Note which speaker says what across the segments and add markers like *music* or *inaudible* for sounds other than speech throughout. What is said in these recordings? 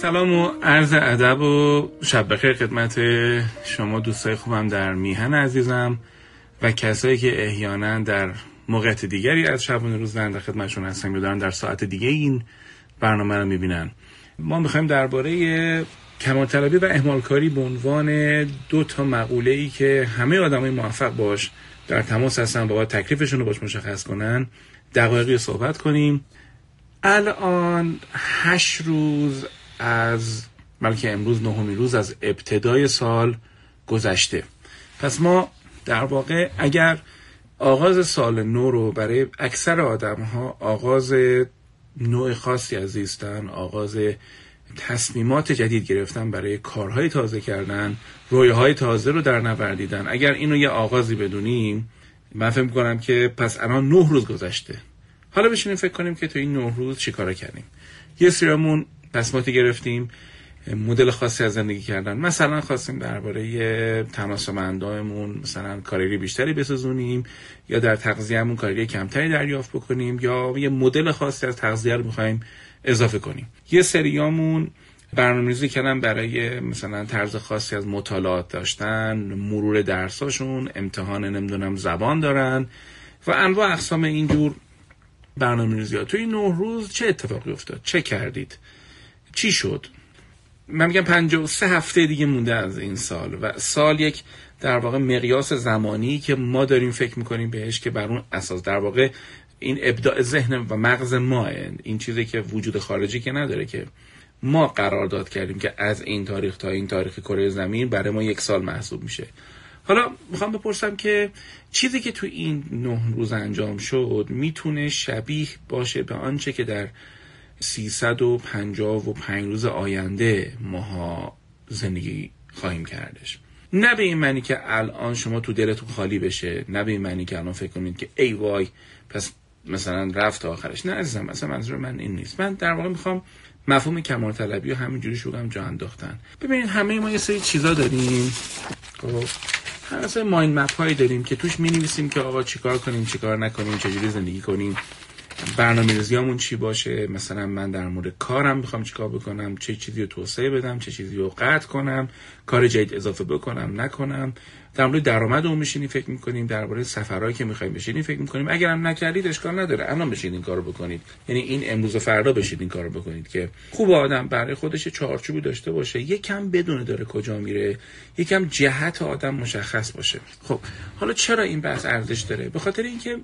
Speaker 1: سلام و عرض ادب و شب بخیر خدمت شما دوستای خوبم در میهن عزیزم و کسایی که احیانا در موقعیت دیگری از شبانه روز در خدمتشون هستم یا دارن در ساعت دیگه این برنامه رو می‌بینن. ما می‌خوایم درباره کمال طلبی و اهمالکاری به عنوان دو تا مقوله ای که همه آدمای موفق باش در تماس هستن با تکلیفشون رو باش مشخص کنن دقایقی صحبت کنیم. الان هشت روز از بلکه امروز نهمین روز از ابتدای سال گذشته. پس ما در واقع اگر آغاز سال نو رو برای اکثر آدم ها آغاز نوع خاصی از زیستن آغاز تصمیمات جدید گرفتن برای کارهای تازه کردن رویاهای تازه رو در نوردیدن اگر اینو یه آغازی بدونیم من فکر کنم که پس الان نه روز گذشته. حالا بشینیم فکر کنیم که تو این نه روز چیکارا کردیم؟ یه سریامون تصمیماتی گرفتیم مدل خاصی از زندگی کردن. مثلا خواستیم درباره تناسمندامون مثلا کالری بیشتری بسازونیم یا در تغذیه‌مون کالری کمتری دریافت بکنیم یا یه مدل خاصی از تغذیه رو می‌خوایم اضافه کنیم. یه سریامون برنامه‌ریزی کردن برای مثلا طرز خاصی از مطالعات داشتن مرور درساشون امتحان نمی‌دونم زبان دارن و انواع اقسام اینجور برنامه ریزی ها توی نه روز چه اتفاقی افتاد؟ چه کردید؟ چی شد؟ من میگم 53 هفته دیگه مونده از این سال و سال یک در واقع مقیاس زمانی که ما داریم فکر می‌کنیم بهش که بر اون اساس در واقع این ابداع ذهن و مغز ما این چیزی که وجود خارجی که نداره که ما قرار داد کردیم که از این تاریخ تا این تاریخ کره زمین برای ما یک سال محسوب میشه. حالا می‌خوام بپرسم که چیزی که تو این نه روز انجام شد می‌تونه شبیه باشه به آنچه که در 355 روز آینده ماها زندگی خواهیم کردش. نه به این معنی که الان شما تو دلتون خالی بشه نه به این معنی که الان فکر کنید که ای وای پس مثلا رفت آخرش. نه عزیزم مثلا منظور من این نیست. من در واقع می‌خوام مفهوم کمال طلبی و همینجوری شوگم جا انداختن. ببینید همه ما یه سری چیزا داریم. خب هر سری مایند مپ هایی داریم که توش می نویسیم که آقا چیکار کنیم چیکار نکنیم چجوری زندگی کنیم. برنامه ریزیامون چی باشه؟ مثلا من در مورد کارم می‌خوام چیکار بکنم؟ چه چیزی رو توسعه بدم؟ چه چیزی رو قطع کنم؟ کار جدید اضافه بکنم؟ نکنم؟ در مورد درآمد اون میشینی فکر می‌کنیم؟ درباره سفرهایی که می‌خوایم بشینیم فکر می‌کنیم؟ اگرم نکردید اشکال نداره. الان بشید این کارو بکنید. یعنی این امروز و فردا بشید این کارو بکنید که خوب آدم برای خودش چارچوبی داشته باشه. یکم بدونه داره کجا میره. یکم جهت آدم مشخص باشه. خب حالا چرا این بحث ارزش داره؟ به خاطر اینکه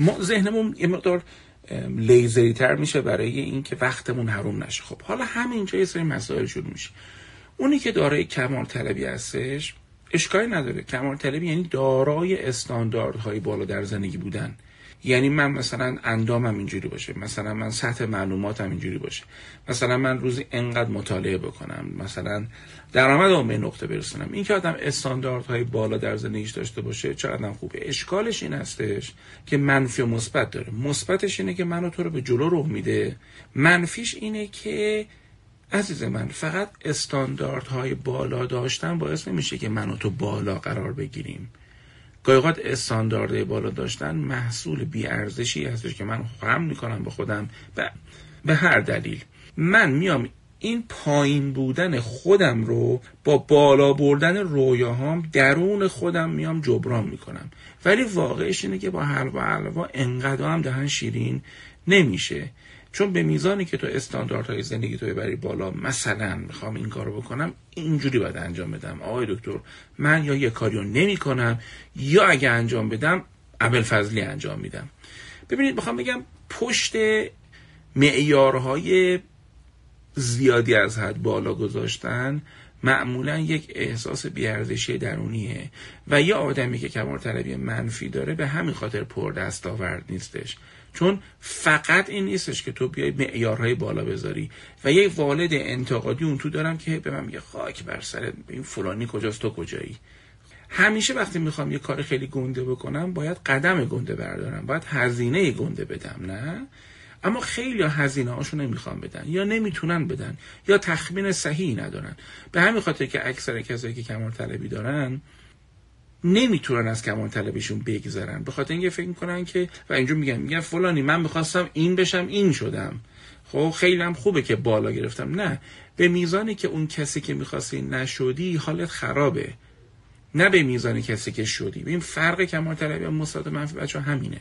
Speaker 1: ما ذهنمون یه مقدار لیزری تر میشه برای اینکه وقتمون حروم نشه. خب حالا همینجا یه سری مسائل شروع میشه. اونی که دارای کمال طلبی هستش اشکالی نداره. کمال طلبی یعنی دارای استانداردهای بالا در زندگی بودن. یعنی من مثلا اندامم اینجوری باشه مثلا من سطح معلوماتم اینجوری باشه مثلا من روزی انقدر مطالعه بکنم مثلا درآمدم به نقطه برسونم. این که آدم استانداردهای بالا در زندگیش داشته باشه چه آدم خوبه. اشکالش این هستش که منفی و مثبت داره. مثبتش اینه که منو تو رو به جلو رو میده. منفیش اینه که عزیز من فقط استانداردهای بالا داشتن باعث نمیشه که منو تو بالا قرار بگیریم. گاهی استانداردهای بالا داشتن محصول بیارزشی هستش که من خواهم می‌کنم به خودم به, به هر دلیل. من میام این پایین بودن خودم رو با بالا بردن رویاهام درون خودم میام جبران می‌کنم. ولی واقعش اینه که با حلوا حلوا انقدر هم دهن شیرین نمیشه. چون به میزانی که تو استانداردهای زندگی تو ببری بالا مثلا می‌خوام این کارو بکنم اینجوری باید انجام بدم. آقای دکتر من یا یه کاریو نمی کنم یا اگه انجام بدم عمل فضلی انجام میدم. ببینید می‌خوام بگم پشت معیارهای زیادی از حد بالا گذاشتن معمولا یک احساس بیارزشی درونیه و یه آدمی که کمال طلبی منفی داره به همین خاطر پر دستاورد نیستش. چون فقط این نیستش که تو بیای معیارهای بالا بذاری. و یه والد انتقادی اون تو دارم که به من میگه خاک بر سر این فلانی کجاست تو کجایی؟ همیشه وقتی می‌خوام یه کار خیلی گنده بکنم باید قدم گنده بردارم باید هزینه گنده بدم نه؟ اما خیلی هزینه هاشو نمی‌خوام بدن یا نمی‌تونن بدن یا تخمین صحیحی ندارن. به همین خاطر که اکثر کسایی که کمال طلبی دارن نمی‌تونن از کمال طلبیشون بگذرن. به خاطر اینکه فکر می‌کنن که و اینجا میگن. میگن فلانی من می‌خواستم این بشم این شدم. خب خیلی هم خوبه که بالا گرفتم. نه. به میزانی که اون کسی که می‌خواستی نشدی حالت خرابه. نه به میزان کسی که شدی. این فرق کمال طلبی و مثبت منفی بچه همینه.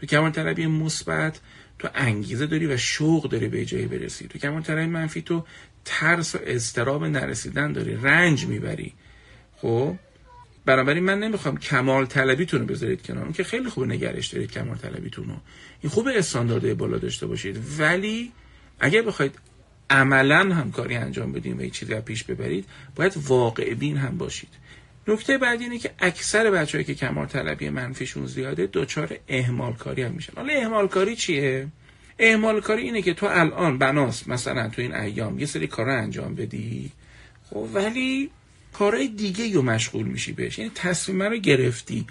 Speaker 1: تو کمال طلبی مثبت تو انگیزه داری و شوق داری به جایی برسی. تو کمال طلبی منفی تو ترس و اضطراب نرسیدن داری. رنج می‌بری. خب؟ بنابراین من نمی‌خوام کمال طلبیتون رو بذارید کنار. که خیلی خوب نگرش دارید کمال طلبیتون رو این خوب استاندارد بالا داشته باشید. ولی اگه بخواید عملا همکاری انجام بدیم و چیزی پیش ببرید باید واقع بین هم باشید. نکته بعدی اینه که اکثر بچه‌ای که کمال طلبی منفیشون زیاده دچار اهمال کاری هم میشن. حالا اهمال کاری چیه؟ اهمال کاری اینه که تو الان بناس مثلا تو این ایام یه سری کارا انجام بدی. خب ولی کارهای دیگه رو مشغول میشی بهش. یعنی تصمیم رو گرفتی.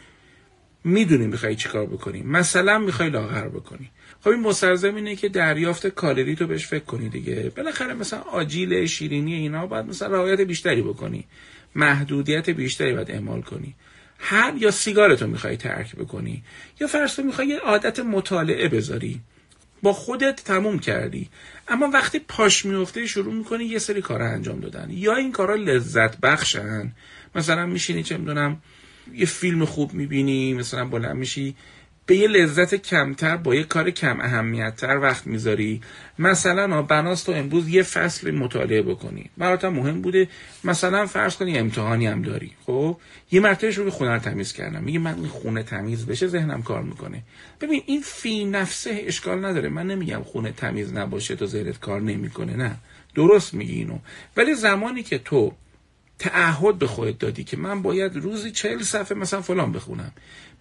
Speaker 1: می‌دونی می‌خوای چیکار بکنی. مثلا می‌خوای لاغر بکنی. خب این مستلزم اینه که دریافت کالری تو بهش فکر کنی دیگه. بالاخره مثلا آجیل شیرینی اینا باید مثلا رعایت بیشتری بکنی. محدودیت بیشتری باید اعمال کنی. هر یا سیگارتو می‌خوای ترک بکنی. یا فرض می‌خوای یه عادت مطالعه بذاری. با خودت تموم کردی. اما وقتی پاش میفته شروع می‌کنی یه سری کار انجام دادن. یا این کارا لذت بخشن. مثلا میشینی چه می‌دونم یه فیلم خوب می‌بینی مثلا بلند میشی به یه لذت کمتر با یه کار کم اهمیت تر وقت می‌ذاری. مثلا بناست تو امروز یه فصل مطالعه بکنی. برات مهم بوده مثلا فرض کنی امتحانی هم داری. خب؟ یه مرتبه شروع خونه رو تمیز کردم. میگه من خونه تمیز بشه ذهنم کار می‌کنه. ببین این فی نفسه اشکال نداره. من نمیگم خونه تمیز نباشه تو ذهنت کار نمی‌کنه. نه. درست میگی اینو. ولی زمانی که تو تعهد به خودت دادی که من باید روزی چهل صفحه مثلا فلان بخونم.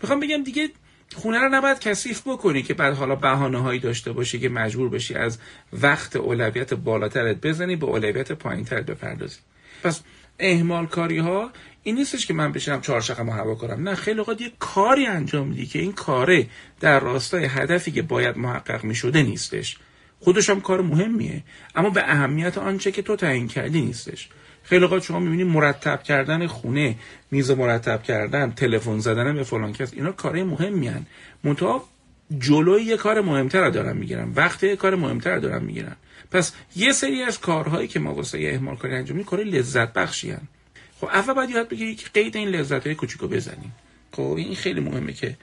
Speaker 1: می‌خوام بگم دیگه خونه رو نباید کثیف بکنی که بعد حالا بهانه هایی داشته باشی که مجبور بشی از وقت اولویت بالاترت بزنی به اولویت پایینترت بپردازی. پس اهمال کاری ها این نیستش که من بشینم چهارشقم هوا کنم. نه خیلی اوقات یه کاری انجام میدی که این کاره در راستای هدفی که باید محقق می‌شده نیستش. خودش هم کار مهمیه اما به اهمیت آنچه که تو تعیین کردی نیستش. خیلی اوقات شما می‌بینید مرتب کردن خونه میز مرتب کردن تلفن زدن به فلان کس اینا کارهای مهمی هن. منتها جلوی یه کار مهمتر رو دارن می‌گیرن وقت یه کار مهمتر رو دارن می‌گیرن پس یه سری از کارهایی که ما واسه اهمال کاری انجام میدیم کار لذت بخشی هن. خب اول باید یاد بگیری که قید این لذت های کوچیکو بزنیم خب این خیلی مهمه که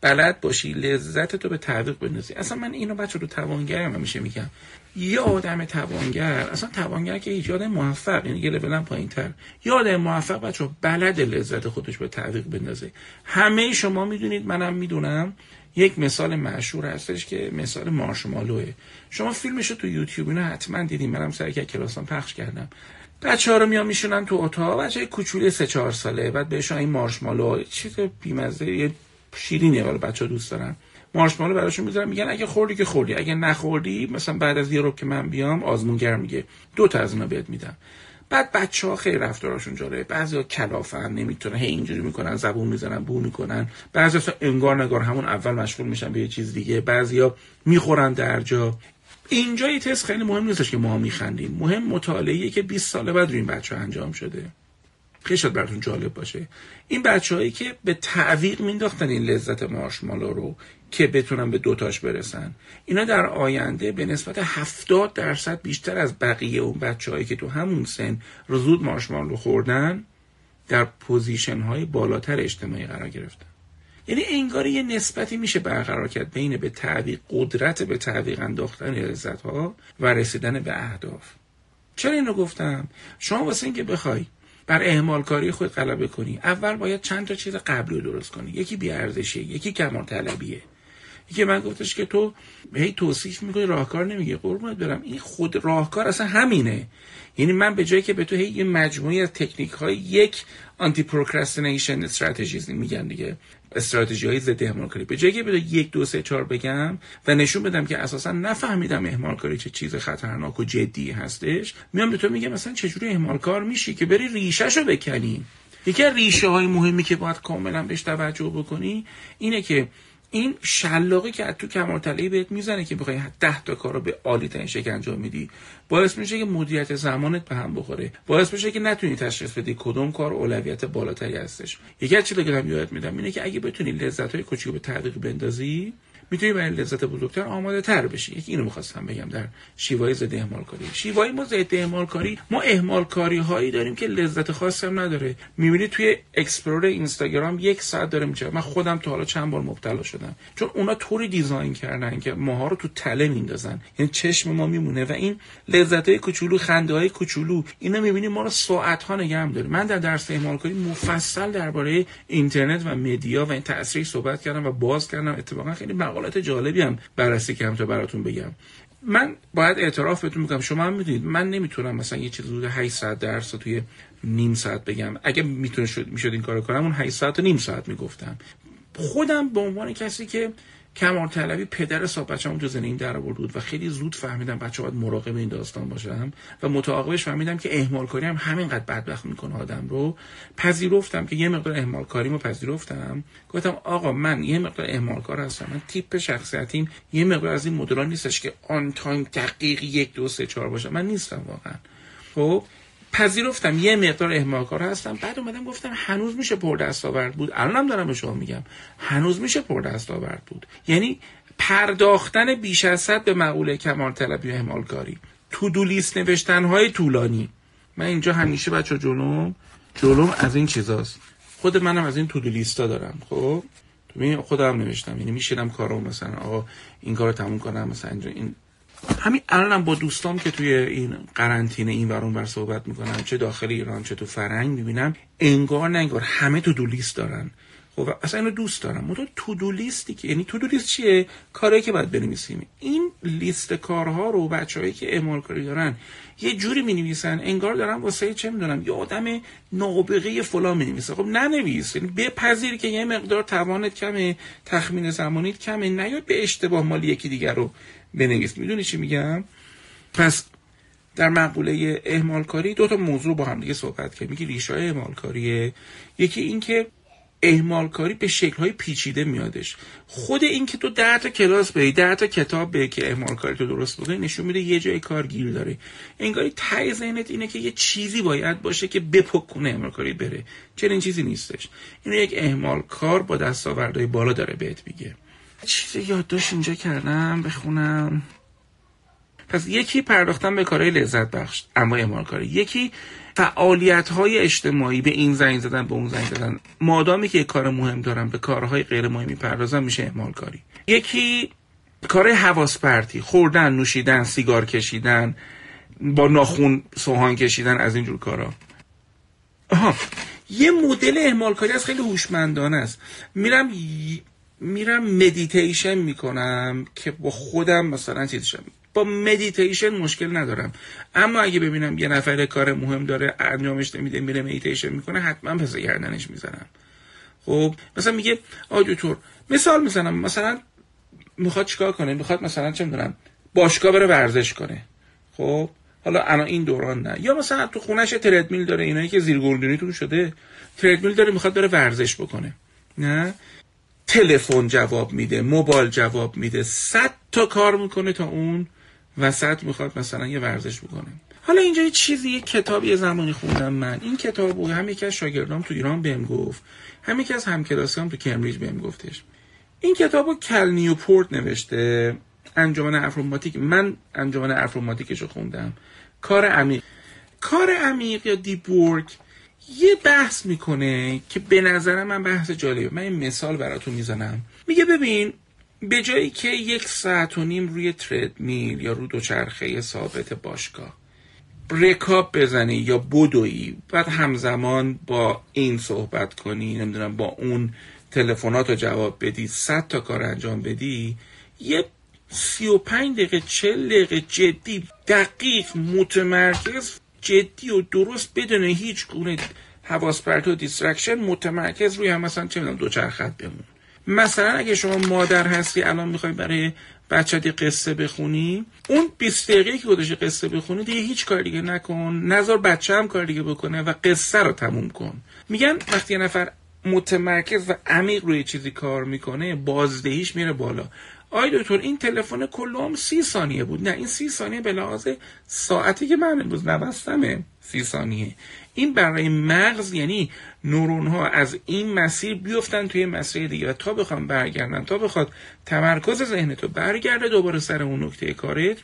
Speaker 1: بلد باشی لذت تو به تعویق بندازی اصلا من اینو بچه رو توانگرم همیشه میگم یه آدم توانگر اصلا توانگر که هیچ آدم موفق یعنی یه لولم پایین تر یه آدم موفق بچه بلد لذت خودش به تعویق بندازه. همه شما می‌دونید منم می‌دونم یک مثال مشهور هستش که مثال مارشمالوه. شما فیلمش رو تو یوتیوب اینا حتما دیدیم منم سر که کلاسان پخش کردم. بچه ها رو میان میشونن تو اتاق. بچه کوچولی سه چهار ساله. بعد بهشون این مارشمالو. چیز بیمزه شیرینه. ولی بچه ها دوست دارن. مارشمالو براشون می‌ذارن. میگن اگه خوردی که خوردی اگه نخوردی مثلا بعد از یه رو که من بیام آزمونگر میگه. دو تا از اینا بهت میدم بعد بچه ها خیلی رفتارشون جالبه. بعضی ها کلافن نمی‌تونن. هی اینجوری می‌کنن زبون می‌زنن بو می‌کنن. بعضی ها انگار نگار همون اول مشغول میشن به یه چیز دیگه. بعضی ها می‌خورن در جا. اینجا یه تست خیلی مهم نیستش که ما میخندیم. مهم مطالعه که 20 ساله بعد روی این بچه انجام شده. خیلی شاید براتون جالب باشه. این بچههایی که به تعویق مینداختن این لذت مارشمالو رو که بتونن به دوتاش برسن. اینا در آینده به نسبت 70 درصد بیشتر از بقیه اون بچههایی که تو همون سن زود مارشمالو خوردن در position های بالاتر اجتماعی قرار گرفتن. یعنی انگار یه نسبتی میشه برقرار کرد بین به تعویق قدرت به تعویق انداختن لذت ها و رسیدن به اهداف. چرا اینو گفتم؟ شما واسه اینکه بخوای بر اهمال کاری خود غلبه کنی اول باید چند تا چیز قبلی رو درست کنی. یکی بیارزشیه یکی کمال طلبیه یکی من گفتش که تو هی توصیف می‌کنی راهکار نمیگه قربونت برم. این خود راهکار اصلا همینه. یعنی من به جایی که به تو هی یه مجموعی از تکنیک های یک anti procrastination strategies میگن دیگه. استراتژی های ضد اهمال کاری به جایی که به یک دو سه چهار بگم و نشون بدم که اساسا نفهمیدم اهمال کاری چه چیز خطرناک و جدی هستش میام به تو میگم مثلا چجوری اهمال کار میشی که بری ریشهشو بکنی. یکی از ریشه های مهمی که باید کاملا بهش توجه بکنی اینه که این شلاقی که تو کمال طلبی بهت می‌زنه که بخوای ده تا کار رو به عالی ترین شکل انجام میدی باعث میشه که مدیریت زمانت به هم بخوره. باعث میشه که نتونی تشخیص بدی کدوم کار اولویت بالاتری هستش. یکی از چیزا که من یاد میدم اینه که اگه بتونی لذت های کوچیکو به تعویق بندازی می‌تونی برای لذت بزرگتر آماده تر بشی. یکی اینو می‌خواستم بگم در شیوای ضد اهمال کاری شیوای ما ضد اهمال کاری ما اهمال کاری هایی داریم که لذت خاصی هم نداره. می‌بینی توی explore اینستاگرام یک ساعت داره میشه من خودم تا حالا چند بار مبتلا شدم. چون اونا طوری design کردن که ماها رو تو تله میندازن. یعنی چشم ما میمونه و این لذت های کوچولو خنده های کوچولو اینا می‌بینی ما رو ساعت ها نگه داره. من در درس اهمال کاری مفصل درباره اینترنت و مدیا و این تاثیرش صحبت کردم و باز کردم. اتفاقا خیلی مقالات جالبی هم بررسی کردم تا براتون بگم. من باید اعتراف بهتون می‌کنم. شما هم می‌دونید من نمی‌تونم مثلا یه چیز حدود 8 ساعت درس توی نیم ساعت بگم. اگه می‌تونه شد می‌شد این کارو کنم اون 8 ساعت و نیم ساعت می‌گفتم. خودم به عنوان کسی که کمال طلبی پدر صاحب بچه‌مون تو زندگی در آورد بود و خیلی زود فهمیدم بچه باید مراقب این داستان باشم و متعاقبش فهمیدم که اهمال کاری هم همینقدر بدبخت می‌کنه آدم رو. پذیرفتم که یه مقدار اهمال کاریمو پذیرفتم. گفتم آقا من یه مقدار اهمال کار هستم من تیپ شخصیتیم. یه مقدار از این مدلان نیستش که آن تایم دقیق یک دو سه چهار باشم من نیستم واقعا. خب؟ پذیرفتم. یه مقدار احماقار هستم. بعد اومدم گفتم هنوز میشه پر دستاورد بود. الانم دارم به شما میگم. هنوز میشه پر دستاورد بود. یعنی پرداختن بیش از صد به مقوله کمال طلبی و اهمالکاری تو دو لیست نوشتن های طولانی. من اینجا همیشه بچه جلوم. جلوم از این چیزاست. خود منم از این تو دو لیستا دارم. خب؟ تو خودم نوشتم. یعنی میشینم کارو مثلا آقا این کارو تموم کنم مثلا این همین الانم با دوستام که توی این قرنطینه این ورون بر صحبت می‌کنم چه داخل ایران چه تو فرنگ می‌بینم انگار نه انگار همه تو دو لیست دارن. خب اصلا اینو دوست دارم. متو تو دو لیستی که یعنی تو دو لیست چیه؟ کاری که باید بنویسیم. این لیست کارها رو بچههایی که اعمال کاری دارن یه جوری می نویسن انگار دارن واسه چه می‌دونم یه آدم نابغه فلان می نویسه خب ننویس. یعنی بپذیر که یه مقدار توانت کمه تخمین زمانیت کمه نیاد به اشتباه مال یکی دیگر رو بنویس. می‌دونی چی میگم؟ پس در مقوله اهمال کاری دو تا موضوع با هم دیگه صحبت کرد میگه ریشه اهمال کاریه یکی اینکه اهمال کاری به شکل های پیچیده میادش. خود این که تو ده تا کلاس بری ده تا کتاب به که اهمال کاری تو درست بکنی نشون میده یه جای کار گیر داره. انگاری ته ذهنت اینه که یه چیزی باید باشه که بپک کنه اهمال کاری بره. چرا این چیزی نیستش. اینو یک اهمال کار با دستاوردهای بالا داره بهت میگه. چیز یادداشت اینجا کردم بخونم. پس یکی پرداختن به کارهای لذت بخش اما اعمال کاری. یکی فعالیت های اجتماعی به این زنگ زدن به اون زنگ زدن. مادامی که کار مهم دارم به کارهای غیر مهمی پردازن میشه اعمال کاری. یکی کار حواس پرتی خوردن نوشیدن سیگار کشیدن با ناخون سوهان کشیدن از اینجور کارا. آها یه مدل اهمال کاری از خیلی هوشمندانه است. میرم میرم مدیتیشن می‌کنم که با خودم مثلا چیزشم با مدیتیشن مشکل ندارم. اما اگه ببینم یه نفر کار مهم داره انجامش نمیده میره مدیتیشن می‌کنه حتما پس گردنش می‌زنم. خب مثلا میگه آدیتور مثال می‌زنم مثلا می‌خواد چیکار کنه؟ می‌خواد مثلا چه می‌دونم باشگاه بره ورزش کنه. خب حالا الان این دوران نه. یا مثلا تو خونش تردمیل داره اینایی که زیرگلدونیتون شده تردمیل داره می‌خواد بره ورزش بکنه. نه؟ تلفن جواب میده موبایل جواب میده صد تا کار می‌کنه تا اون وسط می‌خواد مثلا یه ورزش بکنه. حالا اینجا یه چیزی یه کتاب یه زمانی خوندم من. این کتاب هم یکی از شاگردام تو ایران بهم گفت. هم یکی از همکلاسیام تو کمبریج بهم گفتش. این کتاب رو کل نیوپورت نوشته انجمن افروماتیک من انجمن افروماتیکش رو خوندم. کار عمیق. کار عمیق یا دیپ ورک؟ یه بحث می‌کنه که به نظر من بحث جالبه. من این مثال براتون می‌زنم. میگه ببین به جایی که یک ساعت و نیم روی تردمیل یا رو دوچرخه ثابت باشگاه رکاب بزنی یا بدوی بعد همزمان با این صحبت کنی نمی‌دونم با اون تلفنات رو جواب بدی صد تا کار انجام بدی یه سی و پنج دقیقه چل دقیقه جدی دقیق متمرکز جدی و درست بدون هیچ گونه حواس پرت distraction متمرکز روی هم مثلا چه دو خط بمون مثلا اگه شما مادر هستی الان می‌خوای برای بچه قصه بخونی اون 20 دقیقه که گذاشته قصه بخونی دیگه هیچ کار دیگه نکن. نذار بچه هم کار دیگه بکنه و قصه رو تموم کن. میگن وقتی یه نفر متمرکز و عمیق روی چیزی کار می‌کنه بازدهیش میره بالا. آی دکتر این تلفن کلوم سی ثانیه بود. نه این سی ثانیه به لحاظ ساعتی که من امروز نبستمه سی ثانیه. این برای مغز یعنی نورون ها از این مسیر بیفتن توی مسیر دیگه و تا بخوام برگردن تا بخواد تمرکز ذهن تو برگرده دوباره سر اون نکته کارت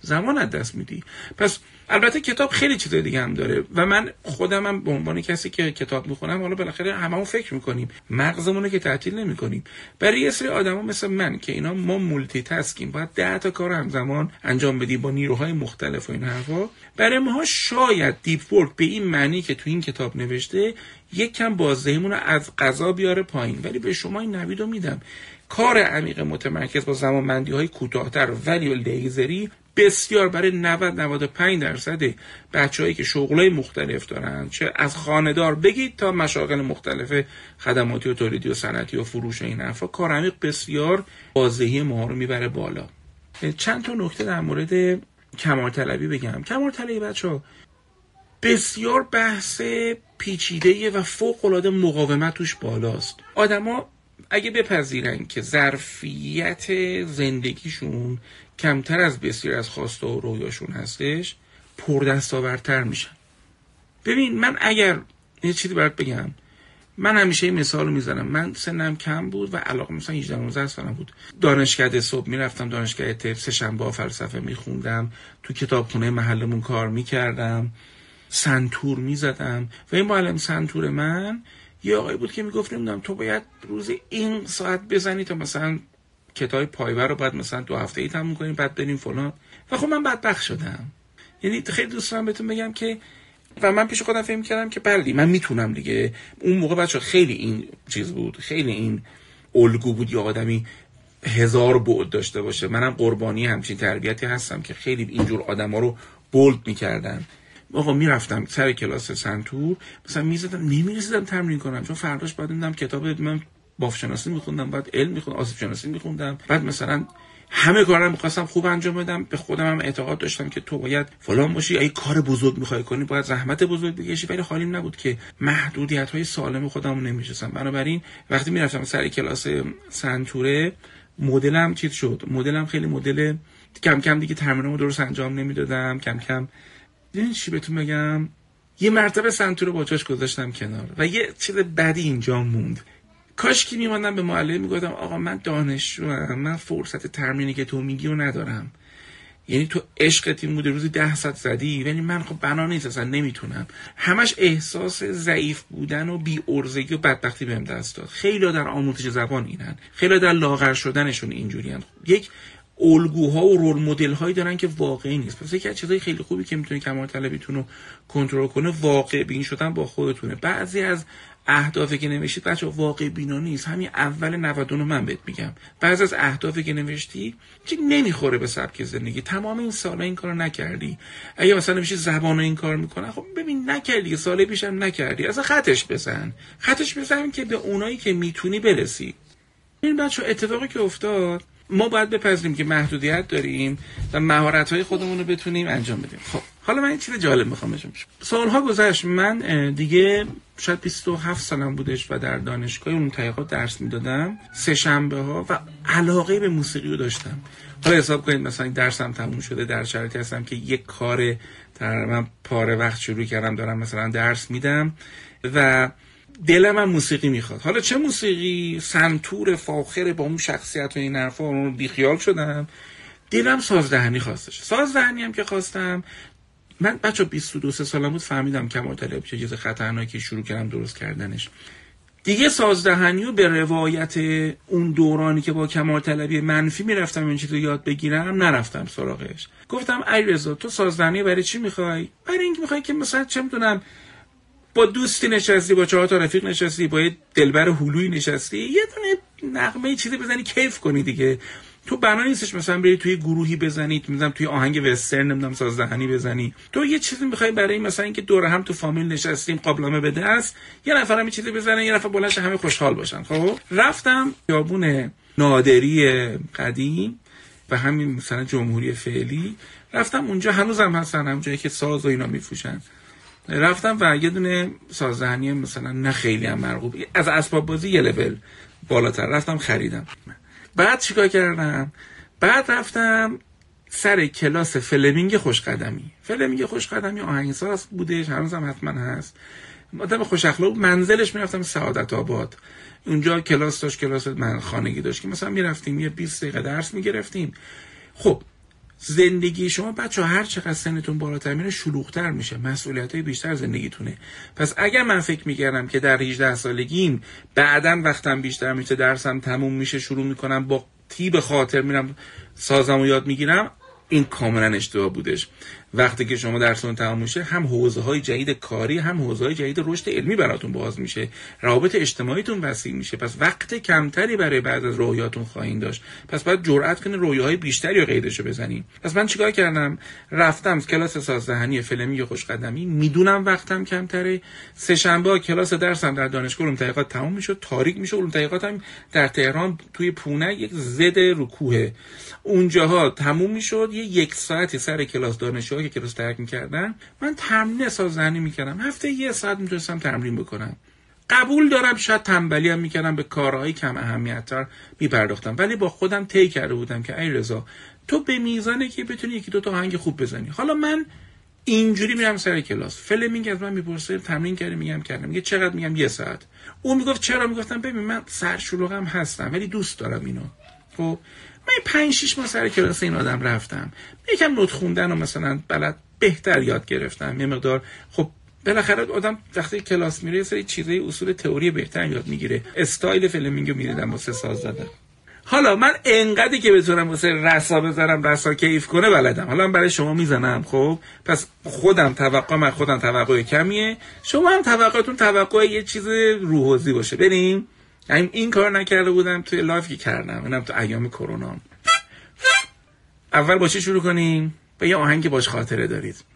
Speaker 1: زمان از دست میدی. پس البته کتاب خیلی چیزای دیگه هم داره و من خودم هم به عنوان کسی که کتاب می‌خونم حالا بالاخره هممون فکر می‌کنیم. مغزمون که تعطیل نمی‌کنیم. برای یه سری آدما مثل من که اینا ما multitask یم باید ده تا کار همزمان انجام بدیم با نیروهای مختلف و این حرفا. برای ما شاید deep work به این معنی که تو این کتاب نوشته یک کم بازدهیمون رو از قضا بیاره پایین. ولی به شما این نوید رو میدم. کار عمیق متمرکز با زمانبندی های کوتاهتر ولی لیزری بسیار برای 90 95 درصد بچههایی که شغلای مختلف دارن چه از خانه‌دار بگید تا مشاغل مختلف خدماتی و تولیدی و صنعتی و فروش و این حرفا. کار عمیق بسیار بازدهی ما رو می‌بره بالا. چند تا نکته در مورد کمال طلبی بگم. کمال طلبی بچه بسیار بحث پیچیده و فوق العاده مقاومت توش بالاست. آدما اگه بپذیرن که ظرفیت زندگیشون کمتر از بسیار از خواسته و رویاشون هستش پردستاورتر میشن. ببین من اگر یه چیزی برات بگم من همیشه این مثال رو می‌زنم. من سنم کم بود و علاقه مثلا 18 19 سالم بود. دانشکده صبح می‌رفتم دانشگاه تپ سه شنبه فلسفه میخوندم تو کتابخونه محلمون کار می‌کردم سنتور می‌زدم و این معلم سنتور من یه آقای بود که می‌گفت نمی‌دونم تو باید روزی این ساعت بزنی تا مثلا کتاب پایور رو بعد مثلا دو هفته ای تموم کنیم بعد بریم فلان. و خب من بدبخت شدم. یعنی خیلی دوست دارم بهتون بگم که و من پیش خودم فکر کردم که بله من می‌تونم دیگه. اون موقع بچه خیلی این چیز بود خیلی این الگو بود یا آدمی هزار بعد داشته باشه. منم قربانی همچین تربیتی هستم که خیلی اینجور آدما رو بولد می‌کردن. آقا می‌رفتم سر کلاس سنتور مثلا می‌زدم نمی‌رسیدم تمرین کنم چون فرداش دیدم کتاب من باف شناسی میخوندم بعد علم میخوندم آسیب شناسی میخوندم. بعد مثلا همه کارا می‌خواستم خوب انجام بدم. به خودم هم اعتقاد داشتم که تو باید فلان باشی. اگه کار بزرگ می‌خوای کنی باید زحمت بزرگ بکشی. ولی حالیم نبود که محدودیت های سالم خودم نمیشستم. بنابراین وقتی می‌رفتم سر کلاس سنتوره مدلم چیز شد. مدلم خیلی مدل کم کم دیگه تمرینمو درست انجام نمی‌دادم. کم کم این چی بهتون بگم؟ یه مرتبه سنتور رو گذاشتم کنار و یه چیز بدی اینجا موند. کاش که میماندم به معلم می‌گفتم آقا من دانشجو من فرصت ترمینی که تو میگی رو ندارم. یعنی تو عشقت این بوده روزی ده ساعت زدی ولی من خب بنا نیست اصلا نمی‌تونم. همش احساس ضعیف بودن و بی ارزگی و بدبختی بهم دست داد. خیلی در آموزش زبان اینن. خیلی در لاغر شدنشون اینجوری یک الگوها و رول مدل هایی دارن که واقعی نیست. پس یکی از چیزای خیلی خوبی که می‌تونه کمال طلبیتون رو کنترل کنه واقع بین شدن با خودتونه. بعضی از اهدافی که نوشتید بچه واقع بینا نیست. همین اول 99 من بهت میگم. بعض از اهدافی که نوشتی چی نمی‌خوره به سبک زندگی. تمام این سالا این کارو نکردی. اگه مثلا نوشتی زبان این کار می‌کنه خب ببین نکردی. سال پیشم نکردی. اصلا خطش بزن. خطش بزن که به اونایی که می‌تونی برسی. این بچه اتفاقی که افتاد ما باید بپذیریم که محدودیت داریم و مهارت های خودمون رو بتونیم انجام بدیم. خب حالا من این چیز جالب می‌خوام بشم سالها گذشت. من دیگه شاید 27 سالم بودش و در دانشگاه اون تحقیقات درس می‌دادم. سه شنبه ها و علاقه به موسیقی رو داشتم. حالا حساب کنید مثلا درسم تموم شده در شرایطی هستم که یک کار من پاره وقت شروع کردم دارم مثلا درس میدم و دلم هم موسیقی می‌خواد. حالا چه موسیقی؟ سنتور فاخر با اون شخصیت و این حرفا رو بیخیال شدم. دلم سازدهنی خواستش. سازدهنی هم که خواستم. من بچه 22 سالم بود فهمیدم کمال طلب چه چیز خطرناکی شروع کردم درست کردنش. دیگه سازدهنی و به روایت اون دورانی که با کمال طلبی منفی می‌رفتم این چیزو یاد بگیرم نرفتم سراغش. گفتم ای رضا تو سازدهنی برای چی می‌خوای؟ برای اینکه می‌خوای که مثلا چه می‌دونم با دوستی نشستی با چهار تا رفیق نشستی با یه دلبر هلوی نشستی یه دونه نغمه چیزی بزنی کیف کنی دیگه. تو بنا نیستش مثلا بری توی گروهی بزنی مثلا توی آهنگ وسترن نمی‌دونم سازدهنی بزنی. تو یه چیزی می‌خوای برای مثلا اینکه دور هم تو فامیل نشستیم قابلمه به دست یه نفر هم چیزی بزنه یه نفر بلنش همه خوشحال باشن. خب؟ رفتم یابون نادری قدیم و همین مثلا جمهوری فعلی. رفتم اونجا هنوزم هستن همونجایی که ساز و اینا میفروشن. رفتم و یه دونه سازدهنی مثلا نه خیلی هم مرغوب از اسباب بازی یه لول بالاتر. رفتم خریدم. بعد چیکار کردم؟ بعد رفتم سر کلاس فلمینگ خوشقدمی. فلمینگ خوشقدمی آهنگساز بودش هنوزم حتما هست. آدم خوش اخلاق منزلش می‌رفتم سعادت آباد. اونجا کلاس داشت کلاس من خانگی داشت که مثلا می‌رفتیم یه 20 دقیقه درس می‌گرفتیم. خب زندگی شما بچه هر چقدر سنتون بالاتر میره شلوغتر میشه. مسئولیت های بیشتر زندگیتونه. پس اگر من فکر می‌کردم که در 18 سالگیم بعدا وقتم بیشتر میشه درسم تموم میشه شروع می‌کنم با تیب خاطر میرم سازم و یاد می‌گیرم این کاملا اشتباه بودش. وقتی که شما درستون تمام میشه هم حوزه های جدید کاری هم حوزه های جدید رشد علمی براتون باز میشه. روابط اجتماعیتون وسیع میشه. پس وقت کمتری برای بعد از رویاتون خواهید داشت. پس باید جرأت کنید رویاهای بیشتری رو قیدشو بزنیم پس من چیکار کردم؟ رفتم کلاس سازدهنی فلمی خوش قدمی می‌دونم وقتم کمتره. سه شنبه کلاس درسم در دانشگاه علوم تحقیقات تموم می‌شد. تاریک میشه علوم تحقیقاتم در تهران توی پونه یک زد رکوه اونجاها تموم می‌شد. یه یک ساعتی سر کلاس دانشجو که کلاس ترک می‌کردن من تمرین زنی می‌کردم. هفته یه ساعت می‌تونستم تمرین بکنم. قبول دارم شاید تنبلی هم می‌کردم به کارهای کم اهمیتتر میپرداختم. ولی با خودم طی کرده بودم که ای رضا تو به میزانه که بتونی یکی دو تا آهنگ خوب بزنی. حالا من اینجوری میرم سر کلاس. فلمینگ از من می‌پرسه تمرین کردی؟ میگم کردم. میگه چقدر؟ میگم یه ساعت. اون می‌گفت چرا؟ می‌گفتم ببین من سرشلوغم هستم ولی دوست دارم اینو. خب من پنج شیش ماه سر کلاس این آدم رفتم. یکم نوت خوندن و مثلا بلد بهتر یاد گرفتم. یه مقدار خب بالاخره آدم وقتی کلاس میره یه سری چیزای اصول تئوری بهتر یاد می‌گیره. استایل فیلمینگ رو می‌دیدم واسه ساز زدن. حالا من انقدری که بتونم واسه رسا بذارم رسا کیف کنه بلدم. حالا من برای شما می‌زنم خب؟ پس خودم توقع من خودم توقع کمیه. شما هم توقعتون توقع یه چیز روحوضی باشه. بریم. این کار نکرده بودم توی live که کردم. اینم تو ایام کرونا. اول با چی شروع کنیم؟ به یه آهنگ باش خاطره دارید.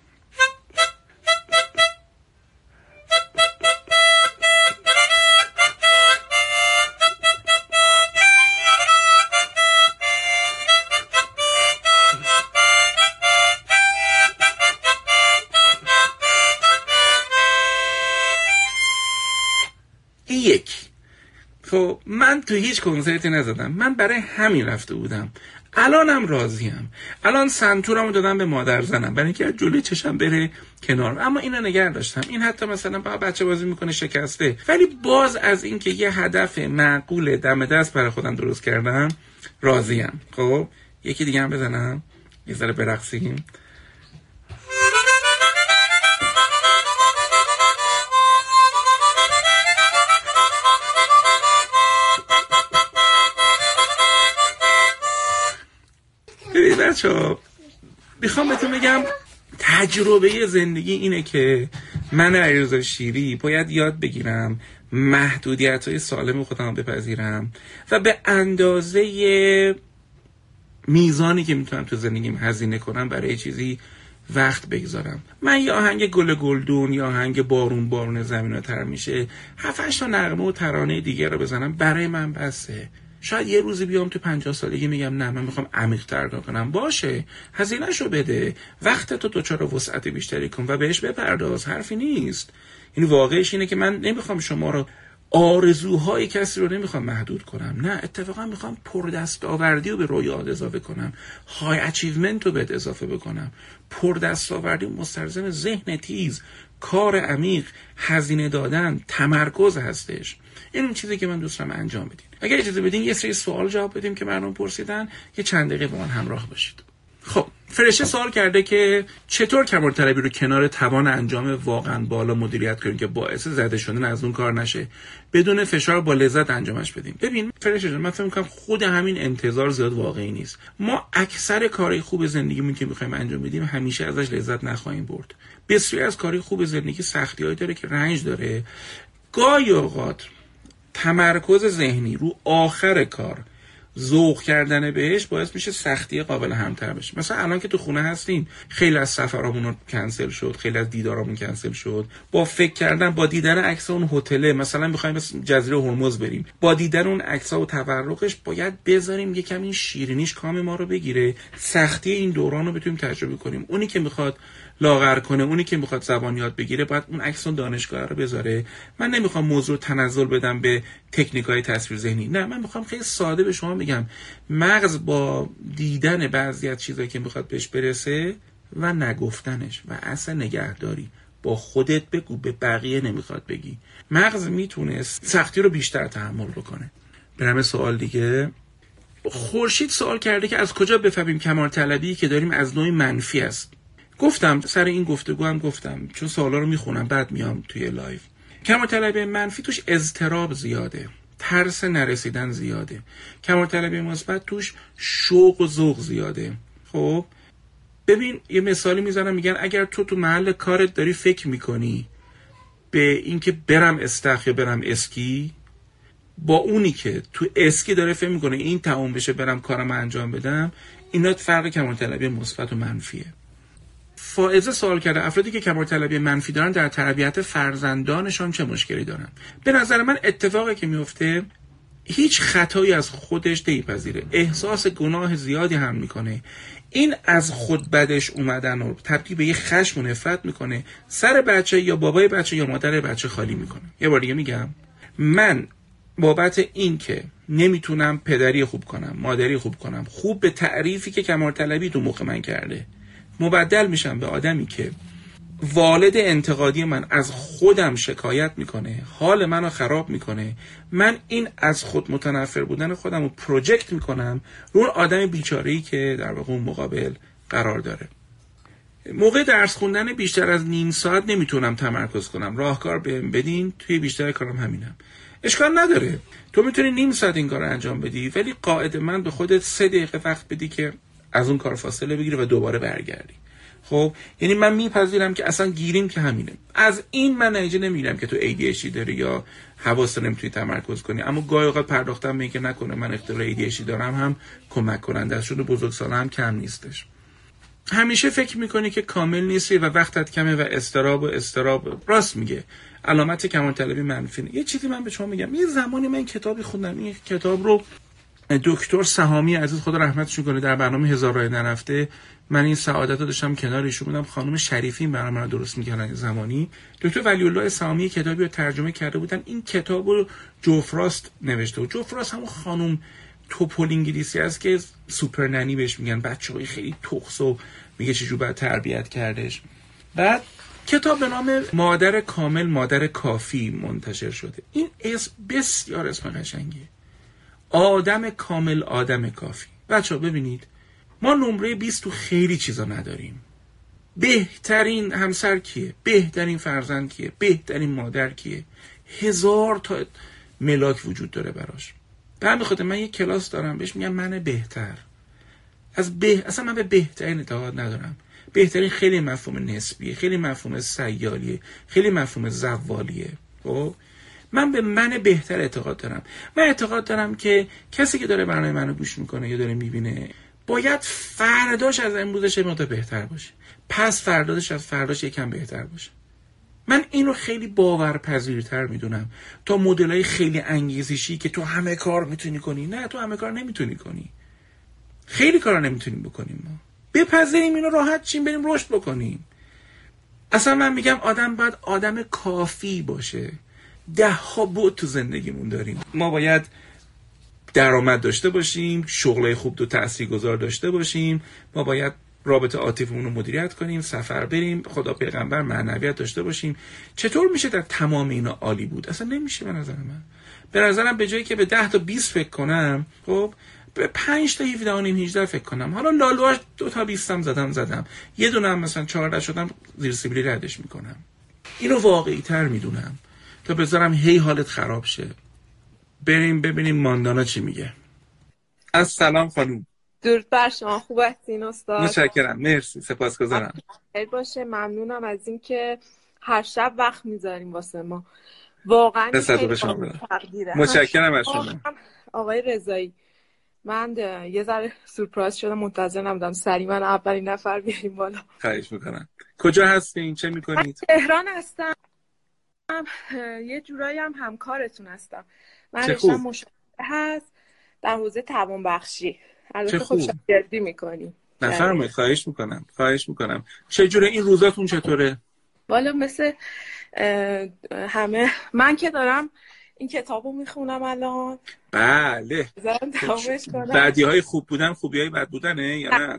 Speaker 1: تو هیچ کنسرتی نزدم. من برای همین رفته بودم. الانم راضیم. الان سنتورمو دادم به مادر زنم. برای اینکه از جلوی چشم بره کنار. اما اینو نگه داشتم. این حتی مثلا با بچه بازی می‌کنه شکسته. ولی باز از اینکه یه هدف معقول دم دست برای خودم درست کردم راضیم. خب یکی دیگه هم بزنم. یه ذره برقصیم. بچه ها می‌خوام بهتون بگم تجربه زندگی اینه که من علیرضا شیری باید یاد بگیرم محدودیت های سالم خودم بپذیرم و به اندازه میزانی که می‌تونم تو زندگیم هزینه کنم برای چیزی وقت بگذارم. من یه آهنگ گل گلدون یا آهنگ بارون بارون زمین تر میشه هفتش تا نغمه و ترانه دیگه رو بزنم برای من بسه. شاید یه روزی بیام تو پنجاه سالگی میگم نه من می‌خوام عمیق تر کنم. باشه هزینهشو بده. وقت تو دچار وسعت بیشتری کن و بهش بپرداز. حرفی نیست. این واقعش اینه که من نمی‌خوام شما رو آرزوهای کسی رو نمی‌خوام محدود کنم. نه اتفاقا می‌خوام پر آوردی رو به رویات اضافه کنم. high achievement رو بهت اضافه بکنم. پر آوردی مستلزم ذهن تیز. کار عمیق هزینه دادن تمرکز هستش. این اون چیزی که من دوست دارم انجام بدین. اگر اجازه بدین یه سری سوال جواب بدیم که مردم پرسیدن یه چند دقیقه با من همراه باشید. خب فرشه سوال کرده که چطور کمال طلبی رو کنار توان انجام واقعا بالا مدیریت کنیم که باعث زده شدن از اون کار نشه بدون فشار با لذت انجامش بدیم؟ ببین فرشه جان من فکر می‌کنم خود همین انتظار زیاد واقعی نیست. ما اکثر کارهای خوب زندگیمون که می‌خوایم انجام بدیم همیشه ازش لذت نخواهیم برد. بسیاری از کارهای خوب زندگی سختی داره که رنج داره. گاهی اوقات تمرکز ذهنی رو آخر کار ذوق کردن بهش باعث میشه سختی قابل همتر بشه. مثلا الان که تو خونه هستیم خیلی از سفرامون کنسل شد خیلی از دیدارامون کنسل شد. با فکر کردن با دیدن عکس اون هتله مثلا می‌خوایم جزیره هرمز بریم. با دیدن اون عکس و تورقش باید بذاریم یه کمی شیرینیش کام ما رو بگیره. سختی این دوران رو بتونیم تجربه کنیم. اونی که می‌خواد لاغر کنه. اونی که می‌خواد زبان یاد بگیره باید اون عکس دانشگاه رو بذاره. من نمی‌خوام موضوع تنزل بدم به تکنیک های تصویر ذهنی. نه من می‌خوام خیلی ساده به شما بگم. مغز با دیدن بعضی از چیزایی که می‌خواد بهش برسه و نگفتنش و اصل نگهداری. با خودت بگو به بقیه نمی‌خواد بگی. مغز می‌تونست سختی رو بیشتر تحمل بکنه. برم سوال دیگه. خورشید سوال کرده که از کجا بفهمیم کمال طلبی که داریم از نوع منفی است؟ گفتم سر این گفتگو هم گفتم چون سوالا رو می‌خونم بعد میام توی live کمال طلبی منفی توش اضطراب زیاده ترس نرسیدن زیاده. کمال طلبی مثبت توش شوق و ذوق زیاده. خب؟ ببین یه مثالی می‌زنم میگن اگر تو تو محل کارت داری فکر می‌کنی به اینکه برم استخر یا برم اسکی با اونی که تو اسکی داره فکر می‌کنه این تموم بشه برم کارم انجام بدم اینا فرق کمال طلبی مثبت و منفیه. فائزه سوال کرده افرادی که کمال طلبی منفی دارن در تربیت فرزندانشان چه مشکلی دارن؟ به نظر من اتفاقی که میفته هیچ خطایی از خودش نمیپذیره. احساس گناه زیادی هم می‌کنه. این از خود بدش اومدن و تبدیل به یه خشم و نفرت می‌کنه. سر بچه یا بابای بچه یا مادر بچه خالی می‌کنه. یه بار دیگه میگم من بابت این که نمی‌تونم پدری خوب کنم مادری خوب کنم خوب به تعریفی که کمال طلبی تو مخ من کرده مبدل میشم به آدمی که والد انتقادی من از خودم شکایت می‌کنه حال منو خراب می‌کنه. من این از خود متنفر بودن خودم رو پروژکت می‌کنم رو اون آدم بیچاره که در واقع اون مقابل قرار داره. موقع درس خوندن بیشتر از نیم ساعت نمی‌تونم تمرکز کنم. راهکار بهم بدین توی بیشتر کارم همینم. اشکال نداره. تو می‌تونی نیم ساعت این کار رو انجام بدی ولی قاعد من به خودت سه دقیقه وقت بدی که از اون کار فاصله بگیری و دوباره برگردی. خب یعنی من میپذیرم که اصلا گیریم که همینه. از این من نتیجه نمی‌گیرم که تو ADHD داری یا حواست نمی‌تونی تمرکز کنی. اما گاهی اوقات پرداختم به نکنه من اختلال ADHD دارم هم کمک کننده است. بزرگ ساله هم کم نیستش. همیشه فکر می‌کنی که کامل نیستی و وقتت کمه و استراب و استراب. راست میگه. علامت کمال طلبی منفی یه چیزی من به شما میگم. یه زمانی من کتابی خوندم. این کتاب رو دکتر سهامی عزیز خدا رحمتشون کنه در برنامه هزار راه نرفته. من این سعادت رو داشتم کنار ایشون بودم. خانم شریفی برنامه رو درست می‌کردن زمانی. دکتر ولی الله سهامی کتابی رو ترجمه کرده بودن. این کتاب رو جوفراست نوشته و جوفراست همون خانم توپل انگلیسی است که سوپر ننی بهش میگن. بچه های خیلی تخص و میگه چجور باید تربیت کردش بعد کتاب به نام مادر کامل مادر کافی منتشر شده. این اسم بسیار اسم قشنگیه. آدم کامل آدم کافی. بچه ببینید ما نمره 20 تو خیلی چیزا نداریم. بهترین همسر کیه؟ بهترین فرزند کیه؟ بهترین مادر کیه؟ هزار تا ملاک وجود داره براش. به همین خاطر من یه کلاس دارم بهش میگم من بهتر. از به... اصلا من به بهترین اعتقاد ندارم. بهترین خیلی مفهوم نسبیه خیلی مفهوم سیالیه خیلی مفهوم زوالیه. خب؟ من به من بهتر اعتقاد دارم. من اعتقاد دارم که کسی که داره برنامه منو گوش می‌کنه یا داره می‌بینه باید فرداش از امروزش مقدار بهتر باشه. پس فرداش از فرداش یکم بهتر باشه. من اینو خیلی باورپذیرتر می‌دونم. تا مدل های خیلی انگیزشی که تو همه کار می‌تونی کنی. نه تو همه کار نمی‌تونی کنی. خیلی کار نمی‌تونیم بکنیم ما. بپذیریم اینو راحت چیم بریم رشد بکنیم. اصلا من میگم آدم باید آدم کافی باشه. ده ها بود تو زندگیمون داریم. ما باید درآمد داشته باشیم شغل خوب و تاثیرگذار داشته باشیم. ما باید رابطه عاطفیمون رو مدیریت کنیم سفر بریم خدا پیغمبر معنویت داشته باشیم. چطور میشه در تمام اینا عالی بود؟ اصلا نمیشه به نظر من. به نظرم به جایی که به 10 تا 20 فکر کنم خب به 5 تا 17 و نیم 18 فکر کنم. حالا لالوهاش دو تا 20 هم زدم زدم. یه دونه هم مثلا 14 شدم زیر سیبیلی ردش می‌کنم. اینو واقعی تر می‌دونم. تا بذارم هی حالت خراب شه. بریم ببینیم ماندانا چی میگه. از سلام خانوم
Speaker 2: درود بر شما. خوب هستین استاد؟
Speaker 1: متشکرم. مرسی. سپاسگزارم.
Speaker 2: خیلی باشه. ممنونم از اینکه هر شب وقت می‌ذاریم واسه ما. واقعا
Speaker 1: متشکرم از شما.
Speaker 2: آقای رضایی من یه ذره سورپرایز شدم منتظر نبودم. سری من اولین نفر بیاریم بالا.
Speaker 1: خواهش می‌کنم. کجا هستین؟ چه می‌کنید؟
Speaker 2: تهران هستم. یه جورایی هم همکارتون هستم. من رشتم مشاهده هست در حوزه توان بخشی البته خب شاگردی می‌کنیم
Speaker 1: نفرمایید خواهش می‌کنم خواهش می‌کنم. چه جوره این روزاتون چطوره؟
Speaker 2: والا مثل همه من که دارم این کتابو می‌خونم الان.
Speaker 1: بله. بعدی های خوب بودن خوبی های بد بودنه یا نه؟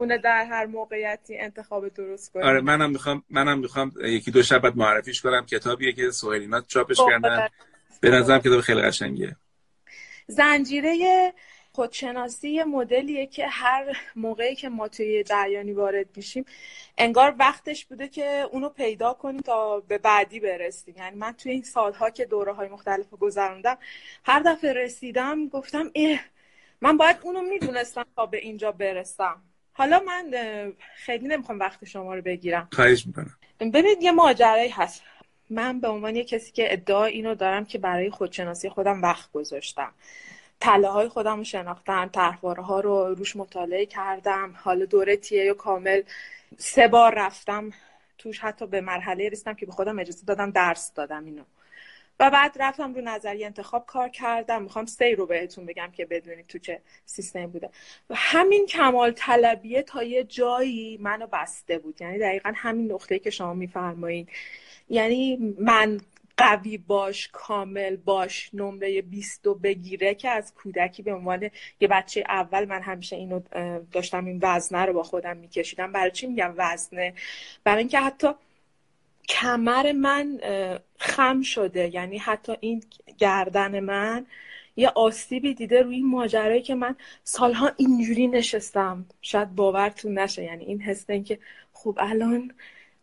Speaker 2: اونه در هر موقعیتی انتخاب درست کنیم.
Speaker 1: آره منم می‌خوام منم می‌خوام یکی دو شب بعد معرفیش کنم. کتابیه که سهیلینات چاپش خب، کردن. به نظرم کتاب خیلی قشنگیه.
Speaker 2: زنجیره خودشناسی یه مدلیه که هر موقعی که ما توی جریانی وارد میشیم انگار وقتش بوده که اونو پیدا کنیم تا به بعدی برسیم. یعنی من توی این سالها که دوره های مختلف گذروندم هر دفعه رسیدم گفتم اه من باید اونو می‌دونستم تا به اینجا برسم. حالا من خیلی نمی‌خوام وقت شما رو بگیرم.
Speaker 1: خواهش می‌کنم.
Speaker 2: ببینید یه ماجرایی هست. من به عنوان یه کسی که ادعا اینو دارم که برای خودشناسی خودم وقت گذاشتم. تله های خودم رو شناختم طرحواره ها رو روش مطالعه کردم. حالا دوره تیه کامل سه بار رفتم توش حتی به مرحله رسیدم که به خودم اجازه دادم درس دادم اینو. و بعد رفتم رو نظری انتخاب کار کردم. می‌خوام سی رو بهتون بگم که بدونید تو چه سیستم بوده. و همین کمال طلبیه تا یه جایی منو بسته بود. یعنی دقیقا همین نقطه که شما میفرمایید. یعنی من قوی باش کامل باش نمره 20 بگیره که از کودکی به عنوان یه بچه اول من همیشه اینو داشتم این وزنه رو با خودم میکشیدم. برای چی میگم وزنه؟ برای اینکه حتی کمر من خم شده. یعنی حتی این گردن من یه آسیبی دیده روی این ماجرایی که من سالها اینجوری نشستم. شاید باورتون نشه. یعنی این حس که خب الان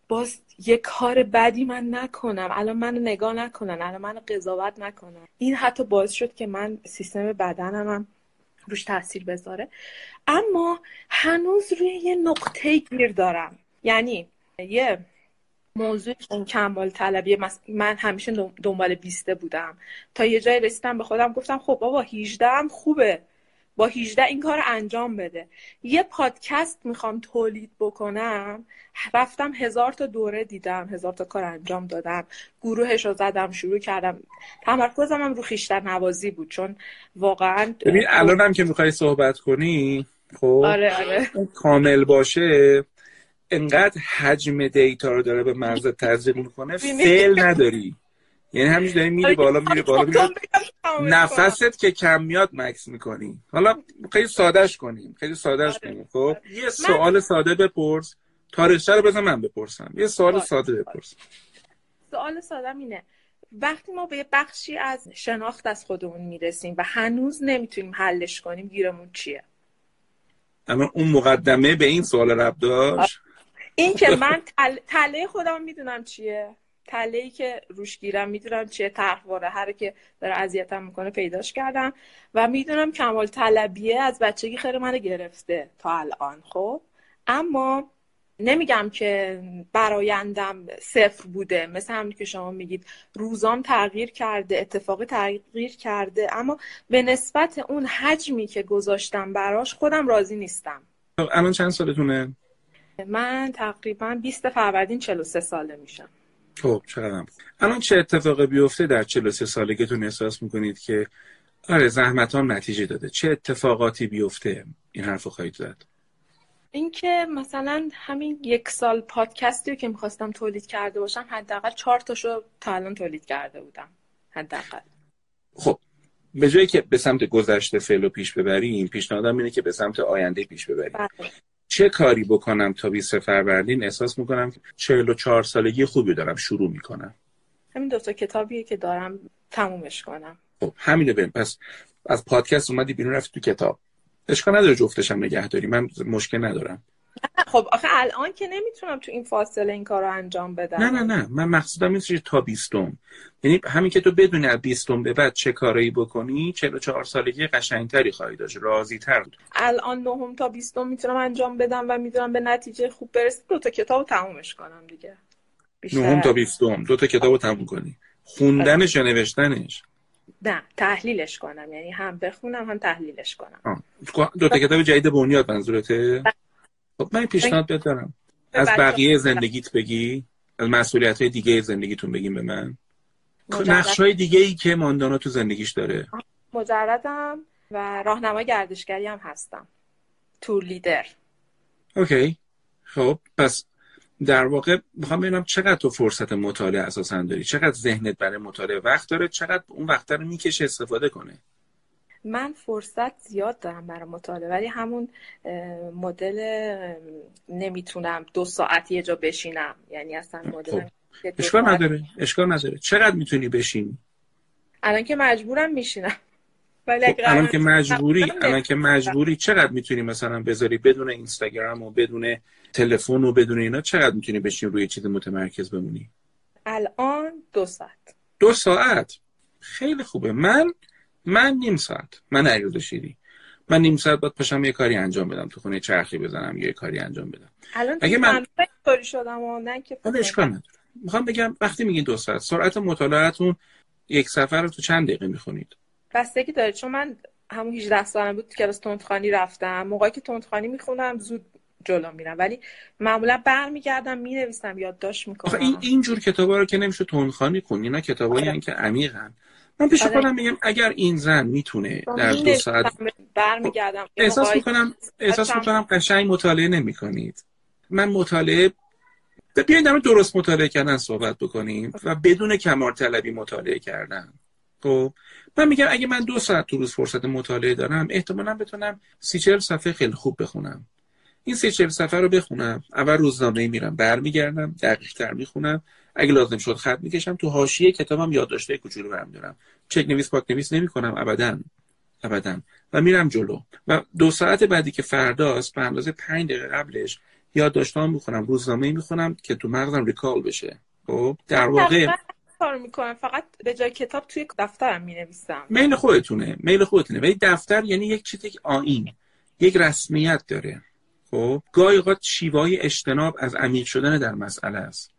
Speaker 2: باز یه کار بدی من نکنم. الان منو نگاه نکنن. الان منو قضاوت نکنن. این حتی باعث شد که من سیستم بدنم هم روش تاثیر بذاره. اما هنوز روی یه نقطه گیر دارم. یعنی یه موضوع اون کمال طلبی من همیشه دنبال بیسته بودم. تا یه جای رسیدم به خودم گفتم خب بابا 18 هم خوبه. با 18 این کار انجام بده. یه پادکست می‌خوام تولید بکنم. رفتم هزار تا دوره دیدم هزار تا کار انجام دادم. گروهش رو زدم شروع کردم. تمرکزم هم رو خیشتر نوازی بود چون واقعا
Speaker 1: ببین الان هم که می‌خوای صحبت کنی خب
Speaker 2: آره آره.
Speaker 1: کامل باشه. انقدر حجم دیتا رو داره به مغز تزریق می‌کنه فعل نداری. یعنی همینش داری میری آره، بالا میری بالا میری نفست که کم میاد مکس می‌کنی. حالا خیلی سادهش کنیم خیلی سادهش آره. کنیم خب؟ یه سوال ساده بپرس. تاریخچه رو بزن من بپرسم. یه سوال ساده بپرس
Speaker 2: سوال ساده اینه. وقتی ما به یه بخشی از شناخت از خودمون می‌رسیم و هنوز نمی‌تونیم حلش کنیم گیرمون چیه؟
Speaker 1: اما اون مقدمه به این سوال رب داشت؟
Speaker 2: این که من تله خودم می‌دونم چیه. تله ای که روش گیرم می‌دونم چیه. طرحواره. هر که داره اذیتم می‌کنه پیداش کردم. و می‌دونم کمال طلبیه از بچگی خیلی منو گرفته تا الان خب؟ اما نمیگم که برایندم صفر بوده. مثل همین که شما میگید. روزام تغییر کرده اتفاقی تغییر کرده. اما به نسبت اون حجمی که گذاشتم براش خودم راضی نیستم.
Speaker 1: الان چند سالتونه؟
Speaker 2: من تقریبا 20 فروردین 43 ساله میشم.
Speaker 1: خب چقدر الان چه اتفاقی بیفته در 43 سالگیتون احساس می‌کنید که آره زحمت هم نتیجه داده؟ چه اتفاقاتی بیفته؟ این حرف خواهید زد.
Speaker 2: اینکه مثلا همین یک سال پادکستی رو که می‌خواستم تولید کرده باشم حداقل چهار تاشو تا الان تولید کرده بودم. حداقل.
Speaker 1: خب به جایی که به سمت گذشته فعل و پیش ببریم پیشنهادم اینه که به سمت آینده پیش ببریم. بله. چه کاری بکنم تا 20 فروردین احساس می‌کنم 44 سالگی خوبی دارم شروع می‌کنم.
Speaker 2: همین دو تا کتابیه که دارم تمومش کنم.
Speaker 1: خب همینه ببین پس از پادکست اومدی بیرون رفتی تو کتاب. اشکال نداره جفتشم نگه داری من مشکل ندارم.
Speaker 2: خب آخه الان که نمی‌تونم تو این فاصله این کار رو انجام بدم.
Speaker 1: نه نه نه. من مقصودم این تا بیستم. یعنی همین که تو بدونی از بیستم به بعد چه کارایی بکنی 44 سالگی قشنگتری خواهی داشت راضی تر
Speaker 2: الان نهم تا بیستم می‌تونم انجام بدم و می‌دونم به نتیجه خوب برسه. دو تا کتاب تمومش کنم دیگه.
Speaker 1: نهم تا بیستم. دو تا کتاب تموم کنی. خوندنش یا نوشتنش؟
Speaker 2: نه تحلیلش کنم. یعنی هم بخونم هم تحلیلش کنم.
Speaker 1: دو تا کتاب جدید بنیاد منظورته؟ خب من پیشنهاد دارم. از بقیه زندگیت بگی از مسئولیت های دیگه زندگیتون بگیم به من. نقش های دیگه ای که ماندانا تو زندگیش داره.
Speaker 2: مجردم و راهنمای گردشگری هم هستم. تور لیدر.
Speaker 1: اوکی. خب پس در واقع می‌خوام ببینم چقدر تو فرصت مطالعه اساسا داری؟ چقدر ذهنت برای مطالعه وقت داره؟ چقدر اون وقت رو می‌کشه استفاده کنه؟
Speaker 2: من فرصت زیاد دارم برای مطالعه ولی همون مدل نمی‌تونم دو ساعت یه جا بشینم. یعنی اصلا مدل خب.
Speaker 1: اشکال نداره اشکال نداره. چقدر می‌تونی بشینی؟
Speaker 2: الان که مجبورم میشینم. *laughs*
Speaker 1: ولی خب الان که مجبوری الان که مجبوری چقدر می‌تونی مثلا بذاری بدون اینستاگرام و بدون تلفن و بدون اینا چقدر می‌تونی بشین روی چیز متمرکز بمونی؟
Speaker 2: الان دو ساعت.
Speaker 1: دو ساعت؟ خیلی خوبه. من من نیم ساعت. من علیرضا شیری. من نیم ساعت باید پاشم یه کاری انجام بدم. تو خونه چرخی بزنم یه کاری انجام بدم.
Speaker 2: الان اگه من کاری شدم و نه که
Speaker 1: اشکال نداره. می‌خوام بگم وقتی میگین دو ساعت سرعت مطالعهتون یک سفر رو تو چند دقیقه می‌خونید؟
Speaker 2: بستگی داره. چون من همون 18 سالم بود کلاس تندخانی رفتم. موقعی که تندخانی می‌خونم زود جلو میرم. ولی معمولا برمیگردم می‌نویسم یادداشت می‌کنم.
Speaker 1: این اینجور کتابا رو که نمیشه تندخانی کنی اینا کتابایی آره. که عمیقن. من پیش آره. خودم میگم اگر این زن می‌تونه در دو ساعت
Speaker 2: برمیگردم.
Speaker 1: احساس می‌کنم احساس می‌کنم قشنگ مطالعه نمی‌کنید. من مطالعه بیاین در درست مطالعه کردن صحبت بکنیم و بدون کمار طلبی مطالعه کردن. خب من میگم اگه من دو ساعت تو روز فرصت مطالعه دارم احتمالا بتونم سی چل صفحه خیلی خوب بخونم. این سی چل صفحه رو بخونم اول روزنامه میرم برمیگردم دقیق تر می‌خونم اگه لازم شد خط می‌کشم تو حاشیه کتابم یادداشته کوچولو برم دارم چک نویس پاک نویس نمی‌کنم. ابدا. ابدا. و میرم جلو. و دو ساعت بعدی که فرداست به اندازه 5 دقیقه قبلش یادداشتام می‌خونم روزنامه می‌خونم که تو مغزم ریکال بشه. خب؟ در واقع
Speaker 2: کار می‌کنم. فقط به جای کتاب توی دفترم می‌نویسم.
Speaker 1: میل خودتونه. میل خودتونه. ولی دفتر یعنی یک چیز یک آین یک رسمیت داره. خب؟ گاهی اوقات شیوای اجتناب از عمیق شدن در مسئله است.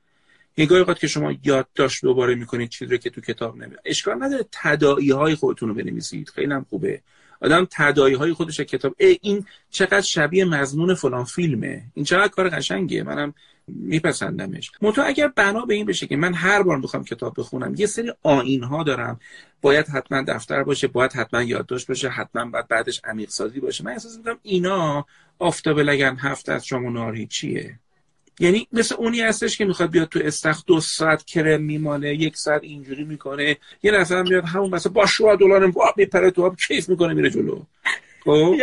Speaker 1: یه گاهی اوقات که شما یادداشت دوباره می‌کنید چیزی رو که تو کتاب نمی اشکال نداره تداعی های خودتون رو بنویسید. خیلی هم خوبه. آدم تداعی های خودش کتاب ای این چقدر شبیه مضمون فلان فیلمه. این چقدر کار قشنگیه. منم میپسندمش. منتها اگر بنا به این بشه که من هر بار بخوام کتاب بخونم یه سری آین ها دارم. باید حتما دفتر باشه باید حتما یادداشت باشه حتما باید بعدش عمیق سازی باشه. من احساس می‌کنم اینا آفتاب لگن هفت از شما ناری چیه یعنی مثل اونی هستش که می‌خواد بیاد تو استخ دو ساعت کرم میمانه یک ساعت اینجوری می‌کنه. یه نفر میاد همون مثلا با شوا دلار میپره تو آب کیف می‌کنه میره جلو. خب؟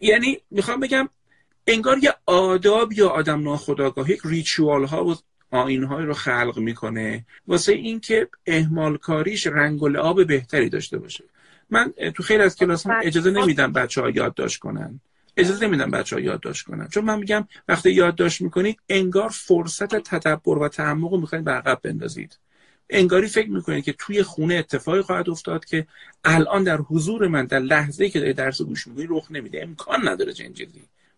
Speaker 1: یعنی می‌خوام بگم انگار یه آداب یا آدم ناخداگاه یک ریچوال ها و آین های رو خلق می‌کنه. واسه اینکه اهمال کاریش رنگ و لعاب بهتری داشته باشه. من تو خیلی از کلاس هم اجازه نمیدم بچه ها یادداشت کنن. اجازه نمیدم بچه ها یادداشت کنن. چون من میگم وقتی یادداشت می‌کنید انگار فرصت تدبر و تعمق رو می‌خواید به عقب بندازید. انگاری فکر می‌کنید که توی خونه اتفاقی خواهد افتاد که الان در حضور من در لحظه که داری درس گوش می‌کنی رخ نمیده. امکان نداره چنین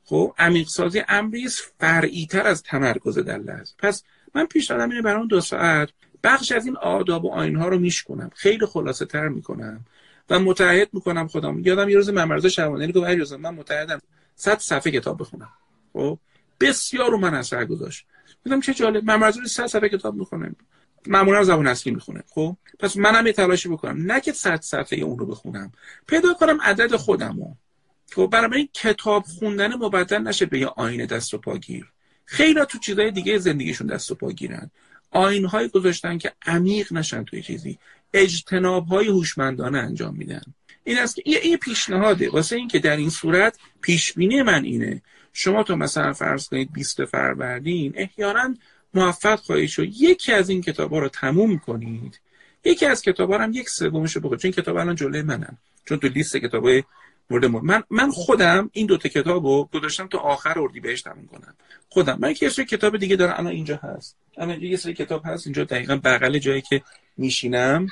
Speaker 1: خب عمیق سازی امری فرعی تر از تمرکز در لحظه. پس من پیشنهادم اینه برای اون دو ساعت بخش از این آداب و آینها رو میشکنم. خیلی خلاصه تر می‌کنم. و متعهد می‌کنم خودم. یادم یه روز ممرزا شبانه گفت من متعهدم. 100 صفحه کتاب بخونم. خب بسیار رو من اثر گذاشت. گفتم چه جالب ممرزا 100 صفحه کتاب می‌خونه. معمولا زبان اصلی می‌خونه. خب پس منم یه تلاشی بکنم. نه که 100 صفحه اون رو بخونم. پیدا کنم عدد خودمو. خب برای این کتاب خوندن مبدل نشه به یه آینه دست و پاگیر خیلی تو چیزای دیگه زندگیشون دست و پا گیرن آینهای گذاشتن که عمیق نشن توی چیزی. اجتناب های هوشمندانه انجام میدن. این است که یه پیشنهاده. واسه اینکه در این صورت پیش بینی من اینه. شما تو مثلا فرض کنید 20 فروردین احیانا موفق خواهید شد. یکی از این کتابا رو تموم کنید. یکی از کتابا هم یک سومش رو چون کتاب الان جلوی منن چون تو لیست مورد مورد من من خودم این دوتا کتاب رو گذاشتم تا آخر اردیبهشت تموم کنم. خودم. من یه سری کتاب دیگه دارم. الان اینجا هست. الان یه سری کتاب هست. اینجا دقیقا بغل جایی که میشینم.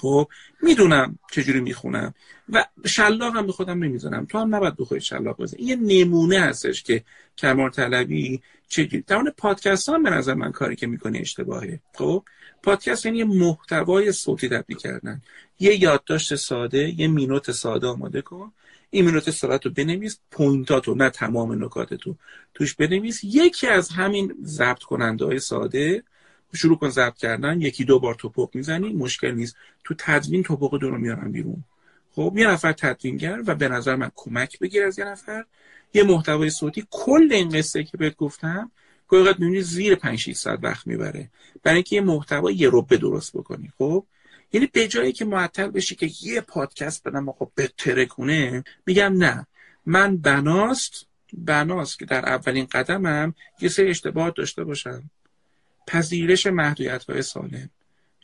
Speaker 1: خب می‌دونم چجوری می‌خونم. و شلاق هم به خودم نمی‌زنم تو هم نباید بخوای شلاق بزن این یه نمونه هستش که کمال طلبی چجوری در پادکست هم به نظر من کاری که می‌کنه اشتباهه. خب پادکست یعنی محتوای صوتی تبدیل کردن. یه یادداشت ساده یه مینوت ساده آماده کن. این مینوت ساده رو بنویس point اتو نه تمام نکات تو توش بنویس. یکی از همین ضبط کننده های ساده شروع کن ضبط کردن یکی دو بار توپق می‌زنی مشکل نیست. تو تدوین توپق دو رو میارن بیرون. خب یه نفر تدوینگر و به نظر من کمک بگیر از یه نفر. یه محتوای صوتی کل این قصه که بهت گفتم اوقات می‌بینی زیر 5 6 ساعت وقت می‌بره. برای اینکه یه محتوا یه ربه درست بکنی. خب یعنی به جایی که معطل بشی که یه پادکست بدم آقا بتره کنه میگم نه. من بناست بناست که در اولین قدمم یه سری اشتباهات داشته باشم. پذیرش محدودیت های سالم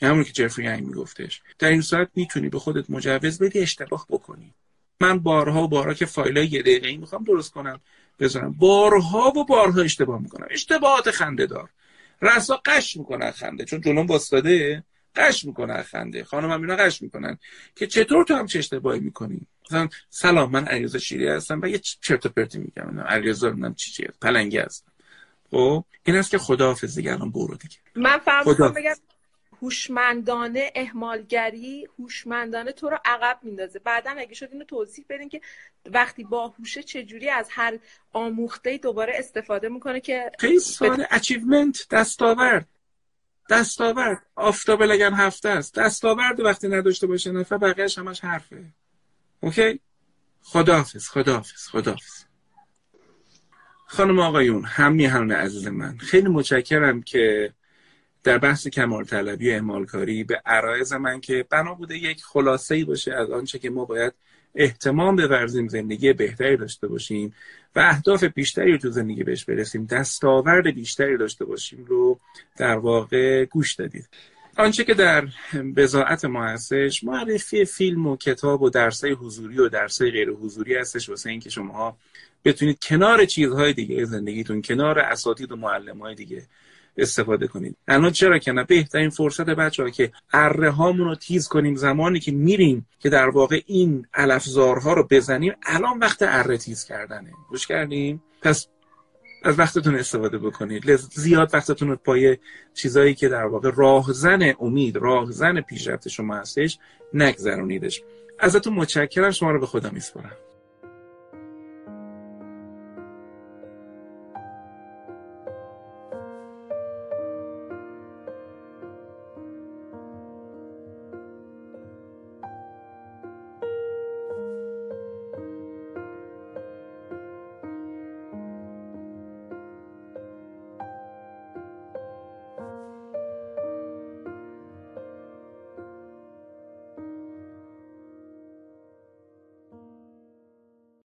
Speaker 1: همونی که جفری هنگ میگفتش. در این صورت می‌تونی به خودت مجوز بدی اشتباه بکنی. من بارها و بارها که فایل های یه دقیقه می‌خوام درست کنم بذارم. بارها و بارها اشتباه می‌کنم. اشتباهات خنده دار رسا قش می‌کنن خنده چون جلوم باستاده قش می‌کنن خنده. خانم هم اینا قش می‌کنن که چطور تو هم چه اشتباهی می‌کنی؟ مثلا سلام من علیرضا شیری هستم و یه چرت و پرتی میگم. علیرضا نمی‌دونم چی چی پلنگی هستم خب این است که خداحافظ دیگه الان برو دیگه.
Speaker 2: من فهم بگم هوشمندانه اهمالگری هوشمندانه تو رو عقب میندازه. بعدا اگه شد اینو توضیح بدین که وقتی با هوشه چجوری از هر آموخته دوباره استفاده می‌کنه که
Speaker 1: خیلی ساده. achievement دستاورد. دستاورد. آفتابه لگن هفت دسته است. دستاورد وقتی نداشته باشه نفر بقیهش همش حرفه. OK؟ خداحافظ خداحافظ خداحافظ. خانم آقایون هم همه عزیز من خیلی متشکرم که در بحث کمال طلبی و اعمالکاری به عرایز من که بنا بوده یک خلاصه ای باشه از آنچه که ما باید احتمام بورزیم زندگی بهتری داشته باشیم و اهداف بیشتری رو تو زندگی بهش برسیم دستاورد بیشتری داشته باشیم رو در واقع گوش دادید. آنچه که در بزاعت ما هستش معرفی فیلم و کتاب و درسای حضوری و درسای غیر حضوری هستش واسه اینکه شما بتونید کنار چیزهای دیگه زندگیتون کنار اساتید و معلم های دیگه استفاده کنید. الان چرا که نه؟ بهترین فرصت بچه ها که اره هامون رو تیز کنیم زمانی که میریم که در واقع این علفزارها رو بزنیم الان وقت اره تیز کردنه. گوش کردیم؟ پس از وقتتون استفاده بکنید. زیاد وقتتون رو پای چیزایی که در واقع راهزن امید راهزن پیشرفت شما هستش نگذرونیدش. ازتون متشکرم. شما رو به خدا میسپارم.